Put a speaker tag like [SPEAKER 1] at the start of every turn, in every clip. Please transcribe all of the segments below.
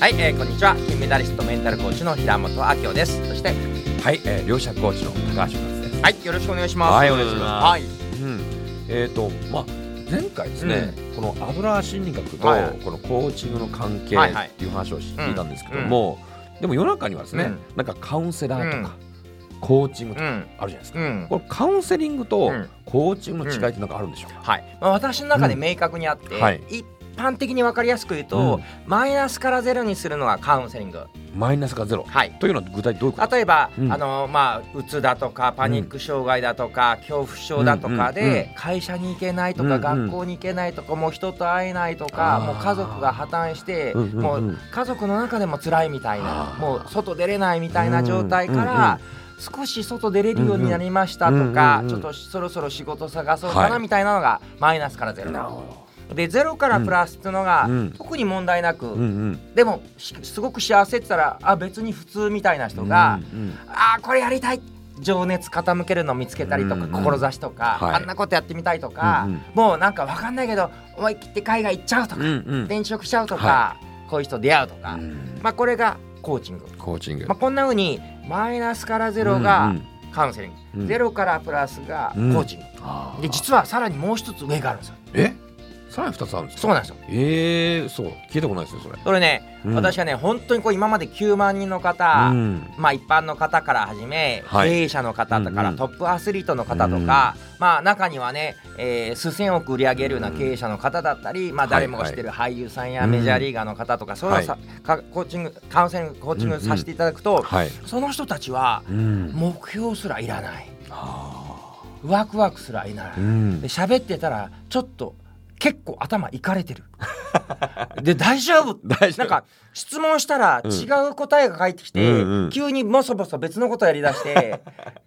[SPEAKER 1] はい、えー、こんにちは。金メダリストメンタルコーチの平本明夫です。そして
[SPEAKER 2] はい、えー、両者コーチの高橋和です。
[SPEAKER 1] はいよろしくお願いします。
[SPEAKER 2] はいお願いします。
[SPEAKER 1] はい。
[SPEAKER 2] うん、えっ、とまあ前回ですね、この油心理学とこのコーチングの関係っていう話を聞いたんですけども、でも世の中にはですね、
[SPEAKER 1] うん。
[SPEAKER 2] なんかカウンセラーとか、コーチングとか
[SPEAKER 1] うん。
[SPEAKER 2] あるじゃないですか。
[SPEAKER 1] うん。
[SPEAKER 2] これカウンセリングと
[SPEAKER 1] うん。
[SPEAKER 2] コーチングの違いってなんかあるんでしょうか？
[SPEAKER 1] はい、まあ、私の中で明確にあって、
[SPEAKER 2] うん。はい。
[SPEAKER 1] 一般的に分かりやすく言うと、
[SPEAKER 2] うん。
[SPEAKER 1] マイナスからゼロにするのがカウンセリング。
[SPEAKER 2] マイナスがゼロ。
[SPEAKER 1] はい。
[SPEAKER 2] というのは具体的どういうこと？
[SPEAKER 1] 例えば、
[SPEAKER 2] うん。
[SPEAKER 1] あのまあうつだとかパニック障害だとか、恐怖症だとかで、
[SPEAKER 2] うんうんうん
[SPEAKER 1] 会社に行けないとか、
[SPEAKER 2] うんうん。
[SPEAKER 1] 学校に行けないとかもう人と会えないとかもう家族が破綻して、
[SPEAKER 2] うんうんうん。
[SPEAKER 1] もう家族の中でも辛いみたいなもう外出れないみたいな状態から、少し外出れるようになりましたとか、
[SPEAKER 2] うんうんうんうん
[SPEAKER 1] ちょっとそろそろ仕事探そうか
[SPEAKER 2] は
[SPEAKER 1] ない。みたいなのがマイナスからゼロ。
[SPEAKER 2] なるほ
[SPEAKER 1] でゼロからプラスっていうのが、
[SPEAKER 2] うん。
[SPEAKER 1] 特に問題なく、
[SPEAKER 2] ど。うんうん。
[SPEAKER 1] でもしすごく幸せって言ったらあ別に普通みたいな人が、
[SPEAKER 2] うんうん
[SPEAKER 1] あーこれやりたい。情熱傾けるのを見つけたりとか、
[SPEAKER 2] うんうん
[SPEAKER 1] 志とか、
[SPEAKER 2] はい。
[SPEAKER 1] あんなことやってみたいとか、
[SPEAKER 2] うんうん。
[SPEAKER 1] もうなんかわかんないけど思い切って海外行っちゃうとか、
[SPEAKER 2] うんうん。
[SPEAKER 1] 転職しちゃうとか、
[SPEAKER 2] は
[SPEAKER 1] こういう人出会うとか、
[SPEAKER 2] うん。
[SPEAKER 1] まあこれがコーチング、
[SPEAKER 2] コーチング。
[SPEAKER 1] まあ、こんな風にマイナスからゼロがカウンセリング、
[SPEAKER 2] うん。うん
[SPEAKER 1] ゼロからプラスがコーチング、で実はさらにもう一つ上があるんですよ。
[SPEAKER 2] え？さらに二つあるんですか？
[SPEAKER 1] そうなんですよ。
[SPEAKER 2] えー、そう。聞いたことないですよそれ、
[SPEAKER 1] それね、
[SPEAKER 2] うん。
[SPEAKER 1] 私はね本当にこう今まで9万人の方、
[SPEAKER 2] うん。
[SPEAKER 1] まあ、一般の方から始め、
[SPEAKER 2] はい。
[SPEAKER 1] 経営者の方とから、
[SPEAKER 2] うんうん。
[SPEAKER 1] トップアスリートの方とか、まあ、中にはね、えー数千億売り上げるような経営者の方だったり、まあ、
[SPEAKER 2] はい
[SPEAKER 1] 誰もが知ってる俳優さんやメジャーリーガーの方とか、そういうのさ、かコーチングカウンセリングコーチングさせていただくと、
[SPEAKER 2] はい、
[SPEAKER 1] その人たちは
[SPEAKER 2] うん。
[SPEAKER 1] 目標すらいらない。
[SPEAKER 2] あ。
[SPEAKER 1] ワクワクすらいらない。喋ってたらちょっと結構頭いかれてる。で大丈夫。
[SPEAKER 2] 大
[SPEAKER 1] なんか質問したら
[SPEAKER 2] うん。
[SPEAKER 1] 違う答えが返ってきて、
[SPEAKER 2] うんうん。
[SPEAKER 1] 急にボソボソ別のことやりだして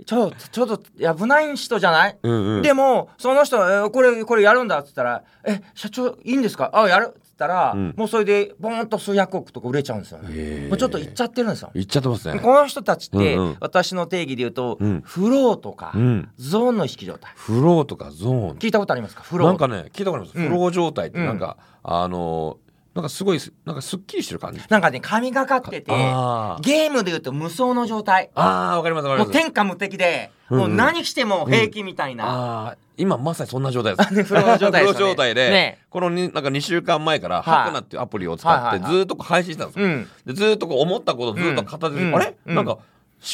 [SPEAKER 1] ちょ ちょっと危ない人じゃない、
[SPEAKER 2] うんうん。
[SPEAKER 1] でもその人えーこれこれやるんだっつったら「え社長いいんですか？あやる」ったら、
[SPEAKER 2] うん。
[SPEAKER 1] もうそれでボーンと数百億とか売れちゃうんですよね、もうちょっといっちゃってるんですよ。
[SPEAKER 2] 言っちゃってますね。
[SPEAKER 1] この人たちって、
[SPEAKER 2] うんうん。
[SPEAKER 1] 私の定義で言うと、
[SPEAKER 2] うん。
[SPEAKER 1] フローとか、
[SPEAKER 2] うん。
[SPEAKER 1] ゾーンの意識状態。
[SPEAKER 2] フローとかゾーン。
[SPEAKER 1] 聞いたことありますか？フロー。
[SPEAKER 2] なんかね聞いたことあります、
[SPEAKER 1] うん。
[SPEAKER 2] フロー状態ってなんか、あのーなんかすごいすなんかすっきりしてる感じ。
[SPEAKER 1] なんかね神がかっててゲームで言うと無双の状態。
[SPEAKER 2] あーわかりますわかります。
[SPEAKER 1] もう天下無敵で、
[SPEAKER 2] うんうん。
[SPEAKER 1] もう何しても平気みたいな、
[SPEAKER 2] あー今まさにそんな状態です。
[SPEAKER 1] ねフロー状態でね。
[SPEAKER 2] 状態で、
[SPEAKER 1] ね。
[SPEAKER 2] このになんか2週間前から、
[SPEAKER 1] はい。
[SPEAKER 2] ハクナっていうアプリを使って
[SPEAKER 1] はいはいはい。
[SPEAKER 2] ずーっと配信してたんですよ、
[SPEAKER 1] うん。
[SPEAKER 2] でずーっとこう思ったことをずーっと片手で、
[SPEAKER 1] うん。
[SPEAKER 2] あれ、
[SPEAKER 1] うん。
[SPEAKER 2] なんか思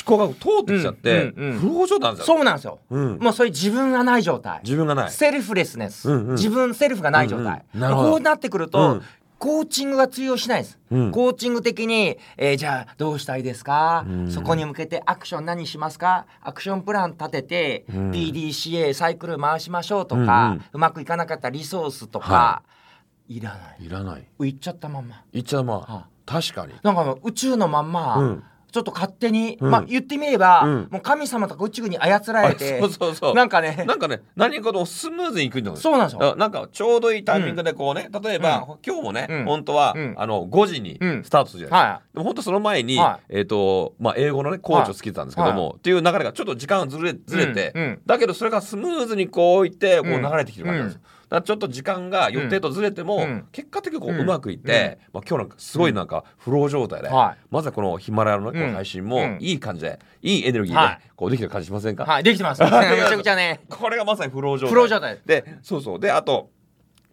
[SPEAKER 2] 考が通ってきちゃって、
[SPEAKER 1] うん。うん。
[SPEAKER 2] 状態なんですよ、
[SPEAKER 1] そうなんですよ、
[SPEAKER 2] うん、
[SPEAKER 1] もうそういう自分がない状態。
[SPEAKER 2] 自分がない。
[SPEAKER 1] セルフレスネス、
[SPEAKER 2] うんうん。
[SPEAKER 1] 自分セルフがない状態、
[SPEAKER 2] うんうん。なるほど。
[SPEAKER 1] こうなってくると、
[SPEAKER 2] うん
[SPEAKER 1] コーチングが通用しないです、
[SPEAKER 2] うん。
[SPEAKER 1] コーチング的に、えーじゃあどうしたいですか、
[SPEAKER 2] うん。
[SPEAKER 1] そこに向けてアクション何しますか？アクションプラン立てて、
[SPEAKER 2] うん。
[SPEAKER 1] PDCA サイクル回しましょうとか、
[SPEAKER 2] うんうん。
[SPEAKER 1] うまくいかなかったリソースとか、、
[SPEAKER 2] はい。
[SPEAKER 1] らない。
[SPEAKER 2] いらない。
[SPEAKER 1] 言っちゃったまんま。
[SPEAKER 2] 言っちゃうまあ、
[SPEAKER 1] は
[SPEAKER 2] 確かに。
[SPEAKER 1] なんか宇宙のまんま、
[SPEAKER 2] うん
[SPEAKER 1] ちょっと勝手に、
[SPEAKER 2] うん。
[SPEAKER 1] まあ言ってみれば、
[SPEAKER 2] うん。
[SPEAKER 1] もう神様とか宇宙に操られて
[SPEAKER 2] あそうそうそう。
[SPEAKER 1] なんかね
[SPEAKER 2] なんかね何かともスムーズにいくんだよ
[SPEAKER 1] そうなんですよ。
[SPEAKER 2] あなんかちょうどいいタイミングでこうね、例えば、今日もね、
[SPEAKER 1] うん。
[SPEAKER 2] 本当は、
[SPEAKER 1] うん。
[SPEAKER 2] あの5時に
[SPEAKER 1] うん。
[SPEAKER 2] スタートするじゃないですか、
[SPEAKER 1] は
[SPEAKER 2] でも本当その前に、
[SPEAKER 1] は
[SPEAKER 2] えっ、とまあ英語のねコーチをつけてたんですけども、っていう流れがちょっと時間がずれずれて、だけどそれがスムーズにこういってこう
[SPEAKER 1] うん。
[SPEAKER 2] 流れてきてる感じなんですよ。だちょっと時間が予定とずれても、
[SPEAKER 1] うん。
[SPEAKER 2] 結果的にこう
[SPEAKER 1] うん
[SPEAKER 2] うまくいって、まあ、今日なんかすごいなんかフロー状態で、
[SPEAKER 1] はい。
[SPEAKER 2] まずはこのヒマラヤの配信も
[SPEAKER 1] うん
[SPEAKER 2] いい感じで、いいエネルギーで、
[SPEAKER 1] はい。
[SPEAKER 2] こうできてる感じしませんか、
[SPEAKER 1] はいできてます。めちゃくちゃね。
[SPEAKER 2] これがまさにフロー状態。
[SPEAKER 1] フロー状態。
[SPEAKER 2] でそうそう。であと、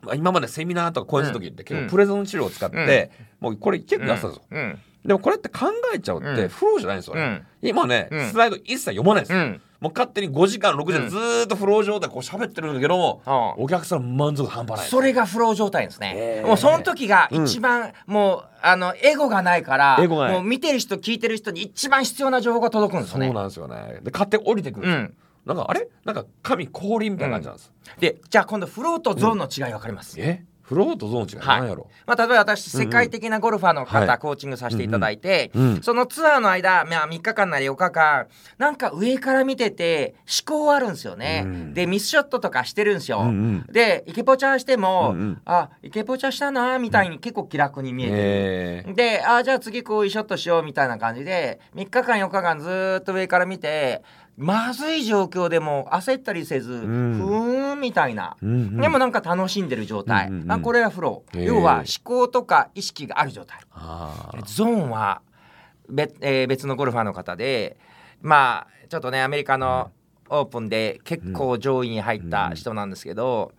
[SPEAKER 2] まあ、今までセミナーとか講演する時って結
[SPEAKER 1] うん。
[SPEAKER 2] 構プレゼン資料を使って、もうこれ結構やってたんですよ、
[SPEAKER 1] うん。
[SPEAKER 2] でもこれって考えちゃうって
[SPEAKER 1] うん。
[SPEAKER 2] フローじゃないんですよね、
[SPEAKER 1] うん。
[SPEAKER 2] 今ね、
[SPEAKER 1] うん。
[SPEAKER 2] スライド一切読まないです、
[SPEAKER 1] うん
[SPEAKER 2] もう勝手に5時間6時間ずーっとフロー状態こう喋ってるんだけども、
[SPEAKER 1] うん
[SPEAKER 2] お客さん満足度半端ない。
[SPEAKER 1] それがフロー状態ですね、
[SPEAKER 2] えー
[SPEAKER 1] もうその時が一番、もうあのエゴがないから
[SPEAKER 2] エゴがない。
[SPEAKER 1] もう見てる人聞いてる人に一番必要な情報が届くんですよね。
[SPEAKER 2] そうなんですよね。で勝手に降りてくるんですよ、
[SPEAKER 1] うん。
[SPEAKER 2] なんかあれ？なんか神降臨みたいな感じなんです、
[SPEAKER 1] でじゃあ今度フローとゾーンの違い分かります、
[SPEAKER 2] え？フローとゾーン違いやろ、
[SPEAKER 1] まあ、例えば私世界的なゴルファーの方、
[SPEAKER 2] はい。
[SPEAKER 1] コーチングさせていただいて、
[SPEAKER 2] うんうん。
[SPEAKER 1] そのツアーの間、まあ、3日間なり4日間なんか上から見てて思考あるんですよね、
[SPEAKER 2] うん。
[SPEAKER 1] でミスショットとかしてるんですよ、
[SPEAKER 2] うんうん。
[SPEAKER 1] でイケポチャしても、
[SPEAKER 2] うんうん。
[SPEAKER 1] あイケポチャしたなみたいに結構気楽に見えてる、
[SPEAKER 2] え。ー
[SPEAKER 1] であじゃあ次こういうショットしようみたいな感じで3日間4日間ずーっと上から見てまずい状況でも焦ったりせず、
[SPEAKER 2] ん。
[SPEAKER 1] ふーんみたいな、
[SPEAKER 2] うんうん。
[SPEAKER 1] でもなんか楽しんでる状態、
[SPEAKER 2] うんうんうん。
[SPEAKER 1] まあ、これがフロー、
[SPEAKER 2] へー
[SPEAKER 1] 要は思考とか意識がある状態。ゾーンは別,、えー別のゴルファーの方でまあちょっとねアメリカのオープンで結構上位に入った人なんですけど、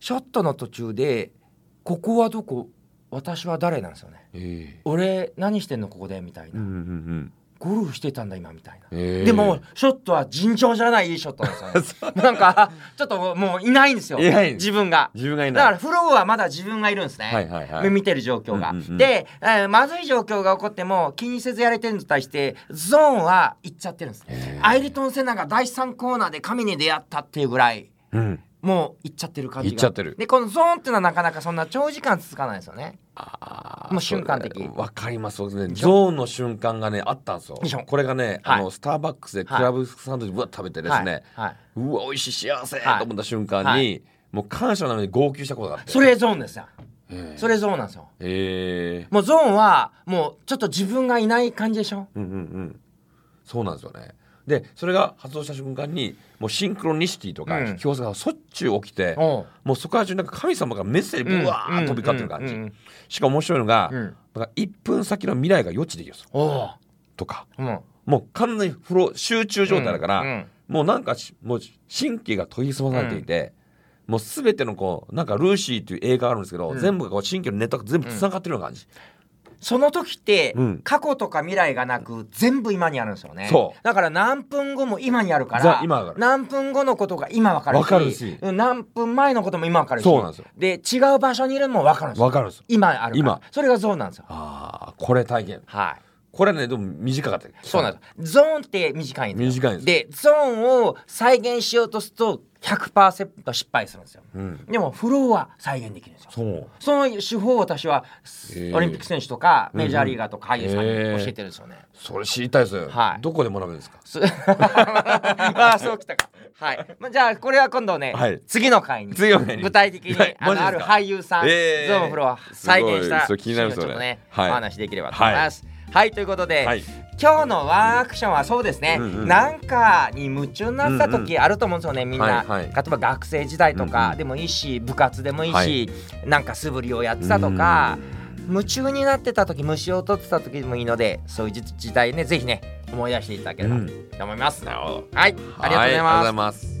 [SPEAKER 1] ショットの途中で「ここはどこ？私は誰?」なんですよね。
[SPEAKER 2] え
[SPEAKER 1] 俺何してんのここで？みたいな、
[SPEAKER 2] えうんうんうん
[SPEAKER 1] ゴルフしてたんだ今みたいな、
[SPEAKER 2] ええ
[SPEAKER 1] でもショットは尋常じゃないいいショットなんですよね。なんかちょっともういないんですよ。自分が。
[SPEAKER 2] 自分がいない。
[SPEAKER 1] だからフローはまだ自分がいるんですね、
[SPEAKER 2] はいはいはい。
[SPEAKER 1] 見てる状況が、
[SPEAKER 2] うんうんうん。
[SPEAKER 1] で、えーまずい状況が起こっても気にせずやれてるのに対してゾーンは行っちゃってるんです。
[SPEAKER 2] へー。
[SPEAKER 1] アイルトン・セナが第3コーナーで神に出会ったっていうぐらい
[SPEAKER 2] うん。
[SPEAKER 1] もう行っちゃってる感じが。
[SPEAKER 2] 行っちゃってる。
[SPEAKER 1] でこのゾーンっていうのはなかなかそんな長時間続かないですよね。
[SPEAKER 2] あ
[SPEAKER 1] もう瞬間的。
[SPEAKER 2] わかります。そうですねゾーンの瞬間がねあったんですよ。これがね、
[SPEAKER 1] はい。
[SPEAKER 2] あのスターバックスでクラブサンドイッチぶわ食べてですね、
[SPEAKER 1] はい。はい、
[SPEAKER 2] うわ美味しい幸せ
[SPEAKER 1] はい。
[SPEAKER 2] と思った瞬間に、
[SPEAKER 1] はい。
[SPEAKER 2] もう感謝のために号泣したことがあって。
[SPEAKER 1] それゾーンですよ。
[SPEAKER 2] ええ。
[SPEAKER 1] それゾーンなんですよ。
[SPEAKER 2] ええ。
[SPEAKER 1] もうゾーンはもうちょっと自分がいない感じでしょ？
[SPEAKER 2] うんうんうん。そうなんですよねでそれが発動した瞬間にもうシンクロニシティとか
[SPEAKER 1] うん。
[SPEAKER 2] 引き寄せがしょっちゅう起きて、もうそこら中なんか神様がメッセージブワー飛び交ってる感じ、しかも面白いのが、
[SPEAKER 1] うん。
[SPEAKER 2] だから1分先の未来が予知できるんとか。
[SPEAKER 1] うん。
[SPEAKER 2] もう完全にフロー集中状態だから、もうなんかしもう神経が研ぎ澄まされていて、もう全てのこうなんかルーシーっていう映画があるんですけど、
[SPEAKER 1] うん。
[SPEAKER 2] 全部がこう神経のネットワーク全部つながってるような感じ、
[SPEAKER 1] その時って
[SPEAKER 2] うん。
[SPEAKER 1] 過去とか未来がなく全部今にあるんですよね。
[SPEAKER 2] そう。
[SPEAKER 1] だから何分後も今にあるか
[SPEAKER 2] ザ
[SPEAKER 1] ら。何分後のことが今わかるし。何分前のことも今わかるし。
[SPEAKER 2] そうなんですよ。
[SPEAKER 1] で違う場所にいるのもわかるんですよ。
[SPEAKER 2] わかるんですよ。
[SPEAKER 1] 今ある
[SPEAKER 2] 今。
[SPEAKER 1] それがゾーンなんですよ。
[SPEAKER 2] ああこれ体験
[SPEAKER 1] はい
[SPEAKER 2] これねでも短かった。
[SPEAKER 1] そうなんです。ゾーンって短いんですよ。
[SPEAKER 2] 短いんです
[SPEAKER 1] でゾーンを再現しようとすると100%失敗するんですよ。
[SPEAKER 2] うん。
[SPEAKER 1] でもフローは再現できるんですよ。
[SPEAKER 2] そう。
[SPEAKER 1] その手法を私はオリンピック選手とかメジャーリーガーとか俳優さんに教えてるんですよね。
[SPEAKER 2] それ知りたいです、
[SPEAKER 1] はい。
[SPEAKER 2] どこで学べるんですか？
[SPEAKER 1] す ああそうきたか。はい。まあじゃあこれは今度ね、
[SPEAKER 2] はい。
[SPEAKER 1] 次の回に具体的に、
[SPEAKER 2] はい。
[SPEAKER 1] あのある俳優さん、
[SPEAKER 2] えー。
[SPEAKER 1] ゾーンフロア再現した
[SPEAKER 2] それ気になる
[SPEAKER 1] シーンをちょっとね、
[SPEAKER 2] それはい。
[SPEAKER 1] お話しできればと思います。はい、ということで、
[SPEAKER 2] はい。
[SPEAKER 1] 今日のワンアクションはそうですね、
[SPEAKER 2] うんうん。
[SPEAKER 1] なんかに夢中になった時あると思うんですよね、みんな、
[SPEAKER 2] はいはい。
[SPEAKER 1] 例えば学生時代と
[SPEAKER 2] うんうん。
[SPEAKER 1] かでもいいし部活でもいいし、
[SPEAKER 2] はい。
[SPEAKER 1] なんか素振りをやってたとか、夢中になってた時虫を取ってた時でもいいのでそういう時時代ねぜひね思い出していただければ
[SPEAKER 2] うん。
[SPEAKER 1] と思います、
[SPEAKER 2] なるほど。
[SPEAKER 1] はい
[SPEAKER 2] ありがとうございます